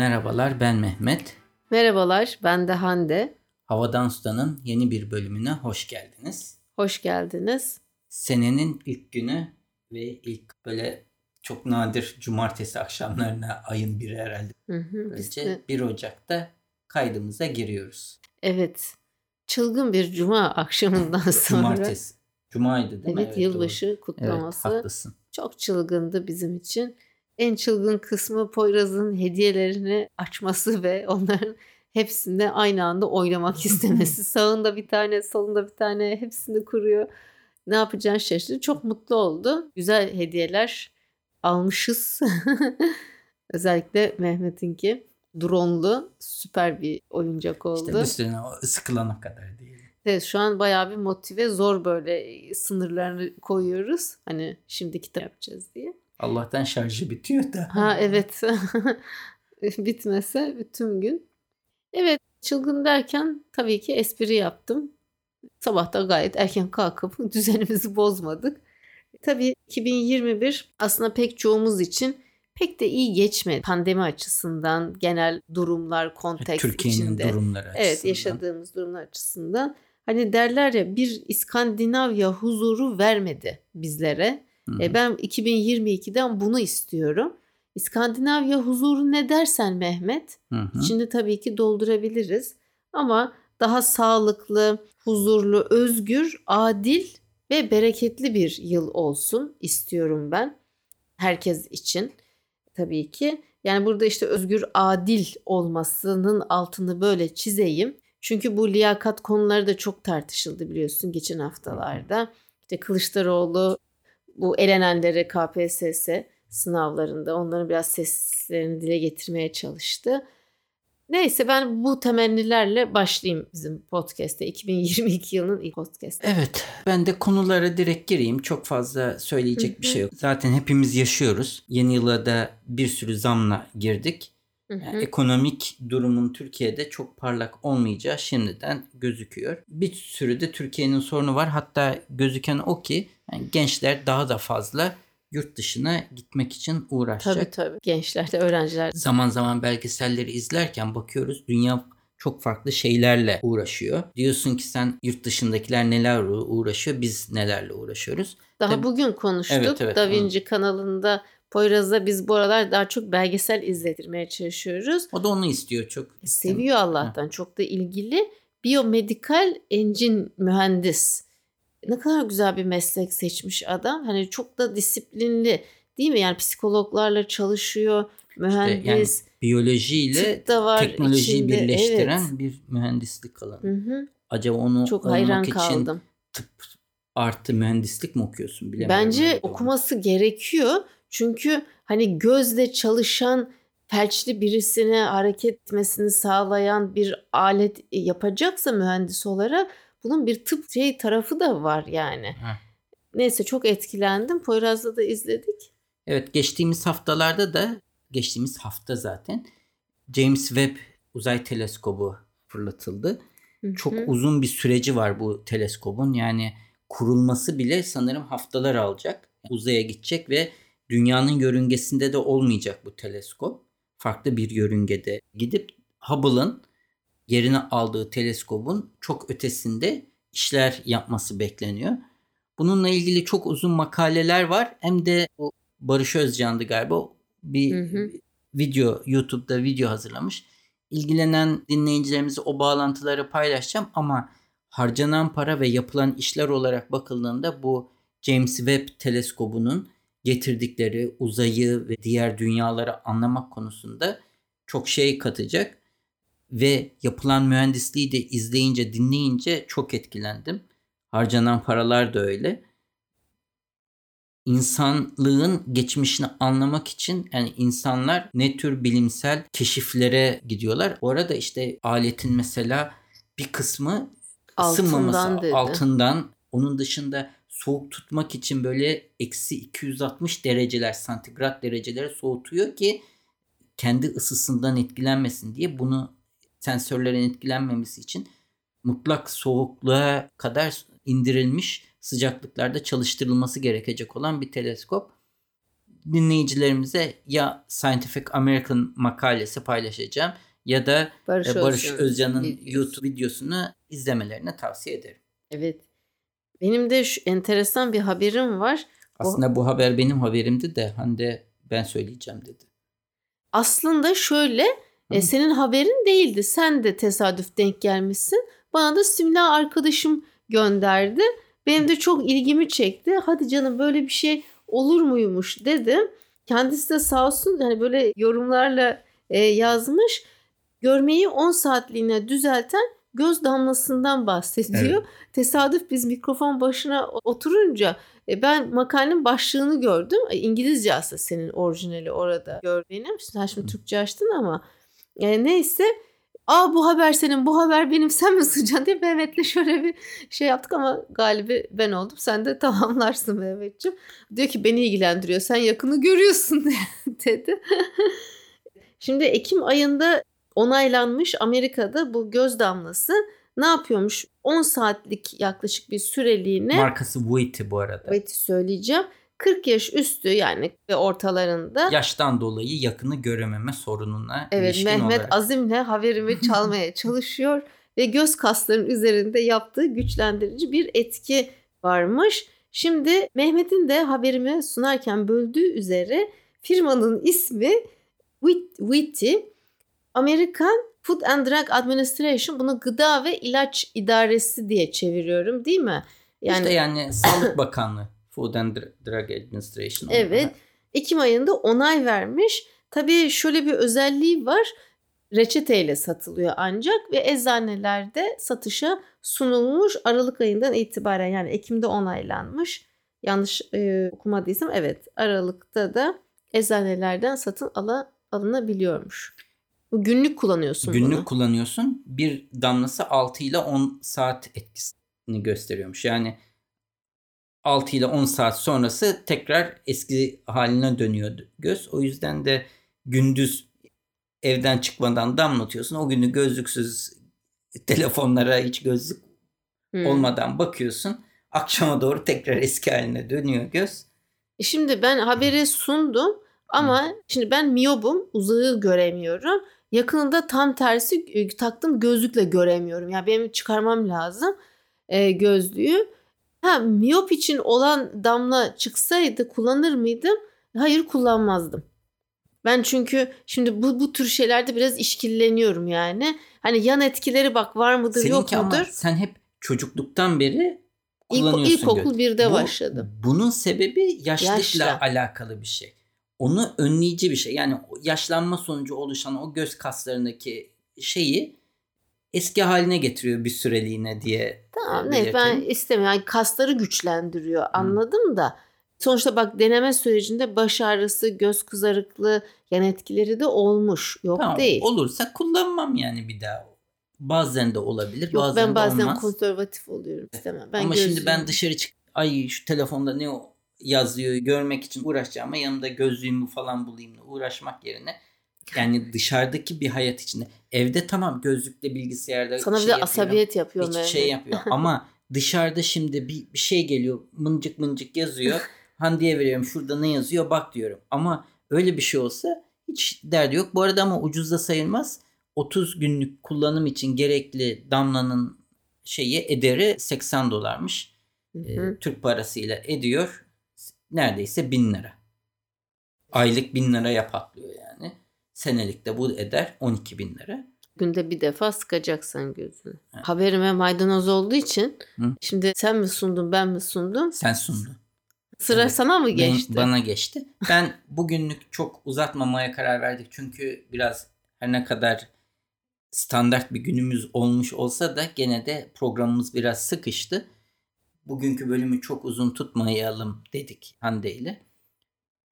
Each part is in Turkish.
Merhabalar ben Mehmet. Merhabalar ben de Hande. Havadan Sudan'ın yeni bir bölümüne hoş geldiniz. Hoş geldiniz. Senenin ilk günü ve ilk böyle çok nadir cumartesi akşamlarına ayın biri herhalde. Hı hı, Böylece de- 1 Ocak'ta kaydımıza giriyoruz. Evet. Çılgın bir cuma akşamından sonra. Cumartesi. Cumaydı değil mi? Evet, yılbaşı doğru. Evet kutlaması. haklısın. Çok çılgındı bizim için. En çılgın kısmı Poyraz'ın hediyelerini açması ve onların hepsinde aynı anda oynamak istemesi. Sağında bir tane, solunda bir tane hepsini kuruyor. Ne yapacağını şaşırdı. Çok mutlu oldu. Güzel hediyeler almışız. Özellikle Mehmet'inki dronlu süper bir oyuncak oldu. İşte üstüne sıkılana kadar değil. Evet şu an bayağı bir motive zor böyle sınırlarını koyuyoruz. Hani şimdi kitap yapacağız diye. Allah'tan şarjı bitiyor da. Ha evet. Bitmese bütün gün. Evet çılgın derken tabii ki espri yaptım. Sabah da gayet erken kalkıp düzenimizi bozmadık. Tabii 2021 aslında pek çoğumuz için pek de iyi geçmedi. Pandemi açısından, genel durumlar, konteks Türkiye'nin içinde. durumları açısından. Evet yaşadığımız durumlar açısından. Hani derler ya bir İskandinavya huzuru vermedi bizlere. Hı hı. E ben 2022'den bunu istiyorum. İskandinavya huzuru ne dersen Mehmet, Hı hı. şimdi tabii ki doldurabiliriz. Ama daha sağlıklı, huzurlu, özgür, adil ve bereketli bir yıl olsun istiyorum ben. Herkes için tabii ki. Yani burada işte özgür, adil olmasının altını böyle çizeyim. Çünkü bu liyakat konuları da çok tartışıldı biliyorsun geçen haftalarda. İşte Kılıçdaroğlu bu elenenleri KPSS sınavlarında onların biraz seslerini dile getirmeye çalıştı. Neyse ben bu temennilerle başlayayım bizim podcast'te. 2022 yılının ilk podcast'te. Evet, ben de konulara direkt gireyim. Çok fazla söyleyecek bir şey yok. Zaten hepimiz yaşıyoruz. Yeni yıla da bir sürü zamla girdik. Yani hı. ekonomik durumun Türkiye'de çok parlak olmayacağı şimdiden gözüküyor. Bir sürü de Türkiye'nin sorunu var. Hatta gözüken o ki yani gençler daha da fazla yurt dışına gitmek için uğraşacak. Tabii tabii. Gençler de öğrenciler. Zaman zaman belgeselleri izlerken bakıyoruz dünya çok farklı şeylerle uğraşıyor. Diyorsun ki sen yurt dışındakiler neler uğraşıyor biz nelerle uğraşıyoruz. Daha Tabii. bugün konuştuk. Evet, evet, Da Vinci kanalında Poyraz'da biz bu aralar daha çok belgesel izletirmeye çalışıyoruz. O da onu istiyor çok. Seviyor Allah'tan. Çok da ilgili. Biyomedikal engine mühendis. Ne kadar güzel bir meslek seçmiş adam. Hani çok da disiplinli değil mi? Yani psikologlarla çalışıyor. Mühendis. yani biyolojiyle var teknolojiyi içinde. birleştiren Evet. bir mühendislik alanı. Hı hı. Acaba onu Çok hayran için kaldım. tıp artı mühendislik mi okuyorsun bilemiyorum. Bence okuması gerekiyor. Çünkü hani gözle çalışan felçli birisine hareket etmesini sağlayan bir alet yapacaksa mühendis olarak bunun bir tıp şey tarafı da var yani. Heh. Neyse çok etkilendim. Poyraz'da da izledik. Evet geçtiğimiz haftalarda da geçtiğimiz hafta zaten James Webb uzay teleskobu fırlatıldı. Hı Çok uzun bir süreci var bu teleskobun. Yani kurulması bile sanırım haftalar alacak. Uzaya gidecek ve dünyanın yörüngesinde de olmayacak bu teleskop. Farklı bir yörüngede gidip Hubble'ın yerini aldığı teleskobun çok ötesinde işler yapması bekleniyor. Bununla ilgili çok uzun makaleler var. Hem de o Barış Özcan'dı galiba bir Hı hı. video YouTube'da video hazırlamış. İlgilenen dinleyicilerimize o bağlantıları paylaşacağım ama harcanan para ve yapılan işler olarak bakıldığında bu James Webb teleskobunun getirdikleri uzayı ve diğer dünyaları anlamak konusunda çok şey katacak ve yapılan mühendisliği de izleyince dinleyince çok etkilendim. Harcanan paralar da öyle. İnsanlığın geçmişini anlamak için yani insanlar ne tür bilimsel keşiflere gidiyorlar. Orada işte aletin mesela bir kısmı ısınmaması Altından dedi. altından onun dışında soğuk tutmak için böyle eksi 260 dereceler santigrat dereceleri soğutuyor ki kendi ısısından etkilenmesin diye bunu sensörlerin etkilenmemesi için mutlak soğukluğa kadar indirilmiş sıcaklıklarda çalıştırılması gerekecek olan bir teleskop. dinleyicilerimize ya Scientific American makalesi paylaşacağım ya da Barış, e, Barış Özcan'ın. YouTube videosunu izlemelerini tavsiye ederim. Evet. Benim de şu enteresan bir haberim var. Aslında bu haber benim haberimdi de Hande ben söyleyeceğim dedi. Aslında şöyle e, senin haberin değildi. Sen de tesadüf denk gelmişsin. Bana da Simla arkadaşım gönderdi. Benim de çok ilgimi çekti. Hadi canım böyle bir şey olur muymuş dedim. Kendisi de sağ olsun hani böyle yorumlarla e, yazmış. Görmeyi 10 saatliğine düzelten göz damlasından bahsediyor. Tesadüf biz mikrofon başına oturunca e, ben makalenin başlığını gördüm. E, İngilizce aslında senin orijinali orada gördüğüm. Sen şimdi Türkçe açtın ama e, neyse. Aa bu haber senin, bu haber benim, sen mi sunacaksın diye Mehmet'le şöyle bir şey yaptık ama galibi ben oldum. Sen de tamamlarsın Mehmet'ciğim. Diyor ki beni ilgilendiriyor. Sen yakını görüyorsun dedi. Şimdi Ekim ayında onaylanmış Amerika'da bu göz damlası ne yapıyormuş? 10 saatlik yaklaşık bir süreliğine Markası Witty bu arada. Evet söyleyeceğim. 40 yaş üstü yani ve ortalarında. Yaştan dolayı yakını görememe sorununa evet ilişkin Mehmet olarak. azimle haberimi çalmaya çalışıyor ve göz kaslarının üzerinde yaptığı güçlendirici bir etki varmış. Şimdi Mehmet'in de haberimi sunarken böldüğü üzere firmanın ismi Wit- Witty. Amerikan Food and Drug Administration bunu gıda ve ilaç idaresi diye çeviriyorum değil mi? Yani, işte yani Sağlık Bakanlığı. Food and Drug Administration. Evet. Ekim ayında onay vermiş. Tabii şöyle bir özelliği var. Reçeteyle satılıyor ancak ve eczanelerde satışa sunulmuş Aralık ayından itibaren yani Ekim'de onaylanmış. Yanlış e, okumadıysam evet Aralık'ta da eczanelerden satın ala, alınabiliyormuş. Bu günlük kullanıyorsun Günlük bunu. kullanıyorsun. Bir damlası 6 ile 10 saat etkisini gösteriyormuş. Yani 6 ile 10 saat sonrası tekrar eski haline dönüyor göz. O yüzden de gündüz evden çıkmadan damlatıyorsun. O günü gözlüksüz telefonlara hiç gözlük Hmm. olmadan bakıyorsun. Akşama doğru tekrar eski haline dönüyor göz. E Şimdi ben haberi sundum ama şimdi ben miyobum uzağı göremiyorum. Yakınında tam tersi e, taktım gözlükle göremiyorum. Yani benim çıkarmam lazım e, gözlüğü. Ha miyop için olan damla çıksaydı kullanır mıydım? Hayır kullanmazdım. Ben çünkü şimdi bu bu tür şeylerde biraz işkilleniyorum yani. Hani yan etkileri bak var mıdır yok Seninki ama mudur? sen hep çocukluktan beri İlk, kullanıyorsun ilkokul göz. birde Bu- başladım. Bunun sebebi yaşlılıkla Yaşla. alakalı bir şey. Onu önleyici bir şey. Yani yaşlanma sonucu oluşan o göz kaslarındaki şeyi eski haline getiriyor bir süreliğine diye. Tamam ne ben istemiyorum. Yani kasları güçlendiriyor anladım da. Sonuçta bak deneme sürecinde baş ağrısı, göz kızarıklığı yan etkileri de olmuş. Yok Tamam, değil. olursa kullanmam yani bir daha. Bazen de olabilir, Yok bazen ben bazen olmaz. konservatif oluyorum istemem. Ben Ama şimdi ben gözlüğüm- dışarı çık ay şu telefonda ne o yazıyor görmek için uğraşacağıma yanımda gözlüğümü falan bulayım uğraşmak yerine yani dışarıdaki bir hayat içinde evde tamam gözlükle bilgisayarda sana bir şey de asabiyet yapıyor hiç Mehmet. şey yapıyor ama dışarıda şimdi bir, bir şey geliyor mıncık mıncık yazıyor Hande'ye veriyorum şurada ne yazıyor bak diyorum. Ama öyle bir şey olsa hiç derdi yok. Bu arada ama ucuz da sayılmaz. 30 günlük kullanım için gerekli damlanın şeyi ederi 80 dolarmış. Hı e, hı. Türk parasıyla ediyor neredeyse 1000 lira. Aylık 1000 liraya patlıyor yani. Senelik de bu eder 12 bin lira. Günde bir defa sıkacaksan gözünü. Evet. Haberime maydanoz olduğu için Hı. şimdi sen mi sundun ben mi sundum? Sen sundun. Sıra Evet. sana mı Ben- geçti? bana geçti. Ben bugünlük çok uzatmamaya karar verdik. Çünkü biraz her ne kadar standart bir günümüz olmuş olsa da gene de programımız biraz sıkıştı. Bugünkü bölümü çok uzun tutmayalım dedik Hande ile.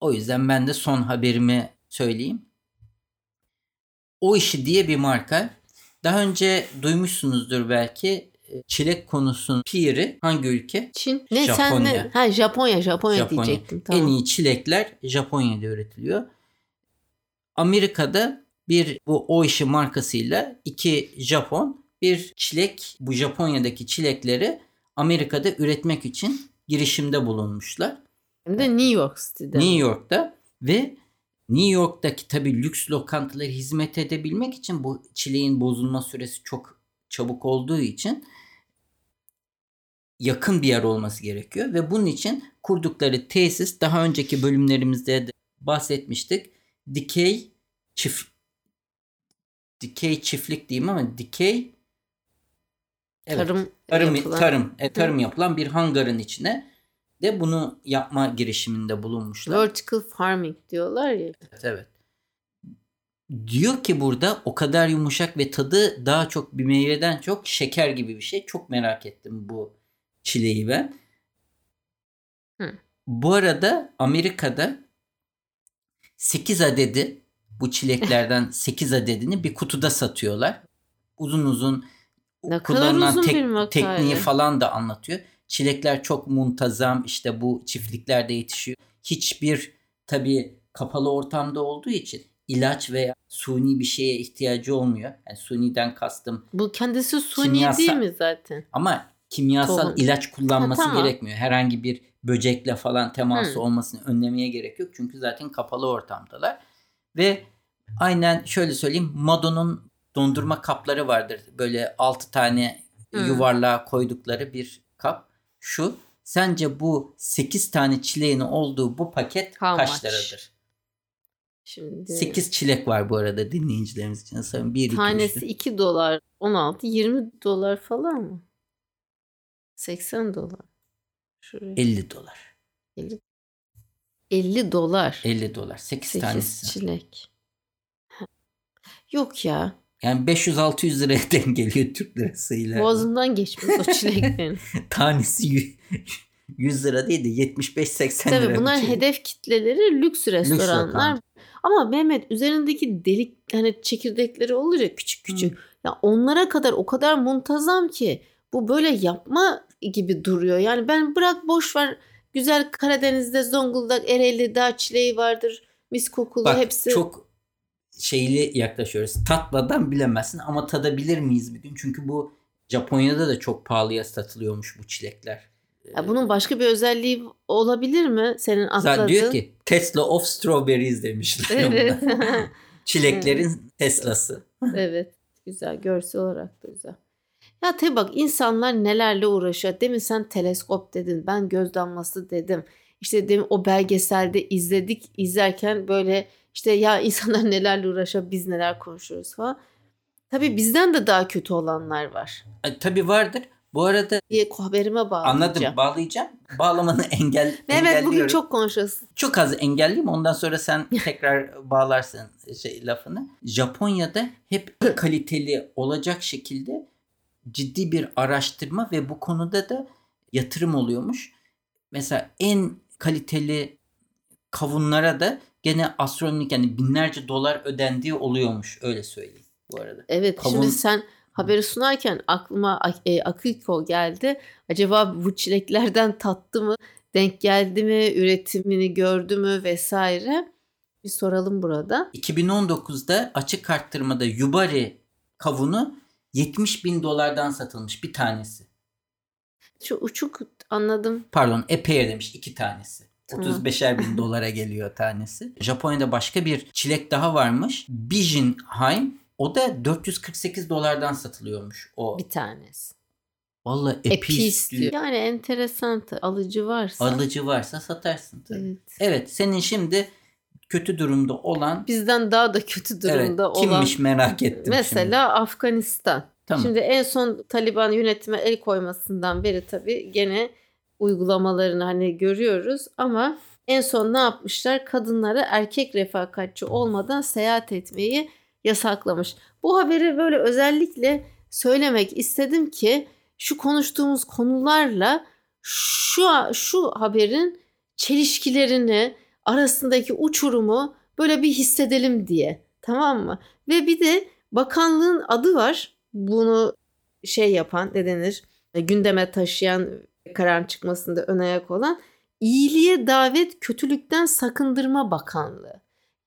O yüzden ben de son haberimi söyleyeyim. O işi diye bir marka. Daha önce duymuşsunuzdur belki. e, Çilek konusunun piri hangi ülke? Çin. Ne sen ne? Japonya. Ha Japonya, Japonya, Japonya. diyecektim. Tamam. En iyi çilekler Japonya'da üretiliyor. Amerika'da bir bu o işi markasıyla iki Japon bir çilek bu Japonya'daki çilekleri Amerika'da üretmek için girişimde bulunmuşlar. Hem de New York City'de. New York'ta Ve New York'taki tabii lüks lokantalara hizmet edebilmek için bu çileğin bozulma süresi çok çabuk olduğu için yakın bir yer olması gerekiyor ve bunun için kurdukları tesis daha önceki bölümlerimizde de bahsetmiştik. Dikey çift dikey çiftlik diyeyim ama dikey evet, tarım tarım yapılan. tarım e, tarım yapılan bir hangarın içine de bunu yapma girişiminde bulunmuşlar. Vertical farming diyorlar ya. Evet, evet. Diyor ki burada o kadar yumuşak ve tadı daha çok bir meyveden çok şeker gibi bir şey. Çok merak ettim bu çileği ben. Hı. Bu arada Amerika'da 8 adedi bu çileklerden 8 adedini bir kutuda satıyorlar. Uzun uzun ne kullanılan tek, tekniği falan da anlatıyor. Çilekler çok muntazam işte bu çiftliklerde yetişiyor. Hiçbir tabii kapalı ortamda olduğu için ilaç veya suni bir şeye ihtiyacı olmuyor. Yani suniden kastım. Bu kendisi suni kimyasal, değil mi zaten? Ama kimyasal Tohum. ilaç kullanması ha, tamam. gerekmiyor. Herhangi bir böcekle falan teması hmm. olmasını önlemeye gerek yok. Çünkü zaten kapalı ortamdalar. Ve aynen şöyle söyleyeyim. Mado'nun dondurma kapları vardır. Böyle 6 tane hmm. yuvarlığa koydukları bir kap. Şu sence bu 8 tane çileğin olduğu bu paket How kaç much? liradır? Şimdi 8 çilek var bu arada dinleyicilerimiz için. Sanırım 1 Tanesi 2 dolar, 16, 20 dolar falan mı? 80 dolar. Şuraya. 50 dolar. 50 50 dolar. 50 dolar. 8, 8 tanesi. çilek. Yok ya. Yani 500-600 liraya denk geliyor Türk lirasıyla. Boğazımdan geçmez o çileklerin. Tanesi 100 lira değil de 75-80 lira. Tabii bunlar hedef kitleleri lüks restoranlar. Lüks Ama Mehmet üzerindeki delik hani çekirdekleri olur ya küçük küçük. Hmm. Ya onlara kadar o kadar muntazam ki bu böyle yapma gibi duruyor. Yani ben bırak boş ver güzel Karadeniz'de Zonguldak, Ereğli dağ çileği vardır. Mis kokulu Bak, hepsi. çok şeyli yaklaşıyoruz. Tatmadan bilemezsin ama tadabilir miyiz bir gün? Çünkü bu Japonya'da da çok pahalıya satılıyormuş bu çilekler. Ya bunun başka bir özelliği olabilir mi? Senin atladığın. Zaten diyor ki Tesla of Strawberries demişler. Evet. Çileklerin Tesla'sı. evet. Güzel. Görsel olarak da güzel. Ya tabi bak insanlar nelerle uğraşıyor. Demin sen teleskop dedin. Ben göz damlası dedim. İşte demin o belgeselde izledik. izlerken böyle işte ya insanlar nelerle uğraşıyor biz neler konuşuyoruz falan. Tabii bizden de daha kötü olanlar var. E, tabii vardır. Bu arada diye haberime bağlayacağım. Anladım bağlayacağım. Bağlamanı engel Evet bugün çok konuşuyorsun. Çok az engelliyim ondan sonra sen tekrar bağlarsın şey lafını. Japonya'da hep kaliteli olacak şekilde ciddi bir araştırma ve bu konuda da yatırım oluyormuş. Mesela en kaliteli kavunlara da gene astronomik yani binlerce dolar ödendiği oluyormuş öyle söyleyeyim bu arada. Evet Kavun... şimdi sen haberi sunarken aklıma e, Akiko geldi. Acaba bu çileklerden tattı mı? Denk geldi mi? Üretimini gördü mü? Vesaire. Bir soralım burada. 2019'da açık arttırmada Yubari kavunu 70 bin dolardan satılmış bir tanesi. Şu uçuk anladım. Pardon epey demiş iki tanesi. Tamam. 35'er bin dolara geliyor tanesi. Japonya'da başka bir çilek daha varmış. Bijinheim. O da 448 dolardan satılıyormuş o. Bir tanesi. Valla epis diyor. Yani enteresan. Alıcı varsa. Alıcı varsa satarsın tabii. Evet. evet senin şimdi kötü durumda olan bizden daha da kötü durumda evet, olan kimmiş merak ettim. Mesela şimdi. Afganistan. Tamam. Şimdi en son Taliban yönetime el koymasından beri tabii gene uygulamalarını hani görüyoruz ama en son ne yapmışlar? Kadınlara erkek refakatçi olmadan seyahat etmeyi yasaklamış. Bu haberi böyle özellikle söylemek istedim ki şu konuştuğumuz konularla şu şu haberin çelişkilerini arasındaki uçurumu böyle bir hissedelim diye. Tamam mı? Ve bir de bakanlığın adı var. Bunu şey yapan ne denir? E, gündeme taşıyan karar çıkmasında ön ayak olan iyiliğe davet kötülükten sakındırma bakanlığı.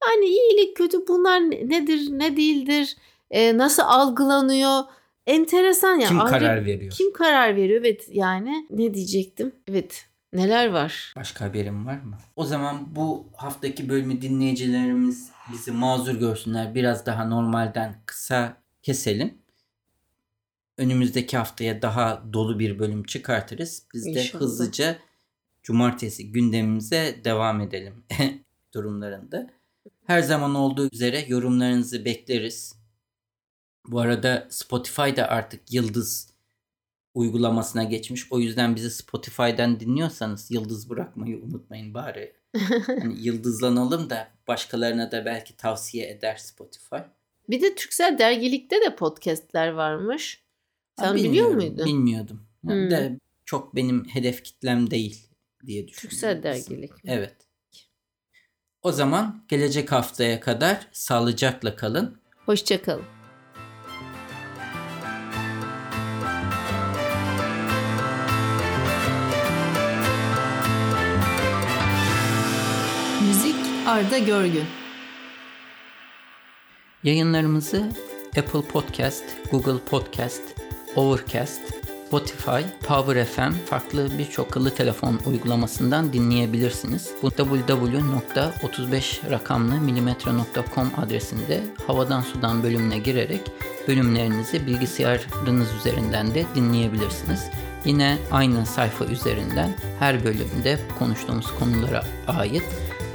Yani iyilik kötü bunlar nedir ne değildir e, nasıl algılanıyor enteresan ya. Kim Ayrı, karar veriyor? Kim karar veriyor evet yani ne diyecektim evet Neler var? Başka haberim var mı? O zaman bu haftaki bölümü dinleyicilerimiz bizi mazur görsünler. Biraz daha normalden kısa keselim. Önümüzdeki haftaya daha dolu bir bölüm çıkartırız. Biz de İnşallah. hızlıca cumartesi gündemimize devam edelim durumlarında. Her zaman olduğu üzere yorumlarınızı bekleriz. Bu arada Spotify da artık yıldız uygulamasına geçmiş. O yüzden bizi Spotify'dan dinliyorsanız yıldız bırakmayı unutmayın bari. Hani yıldızlanalım da başkalarına da belki tavsiye eder Spotify. Bir de Türksel Dergilik'te de podcastler varmış. Sen biliyor muydun? Bilmiyordum. Hmm. De çok benim hedef kitlem değil diye düşünüyorum. Türksel Dergilik. Evet. O zaman gelecek haftaya kadar sağlıcakla kalın. Hoşçakalın. Müzik Arda Görgün. Yayınlarımızı Apple Podcast, Google Podcast, Overcast, Spotify, Power FM farklı birçok akıllı telefon uygulamasından dinleyebilirsiniz. Bu www.35 rakamlı milimetre.com adresinde havadan sudan bölümüne girerek bölümlerinizi bilgisayarınız üzerinden de dinleyebilirsiniz. Yine aynı sayfa üzerinden her bölümde konuştuğumuz konulara ait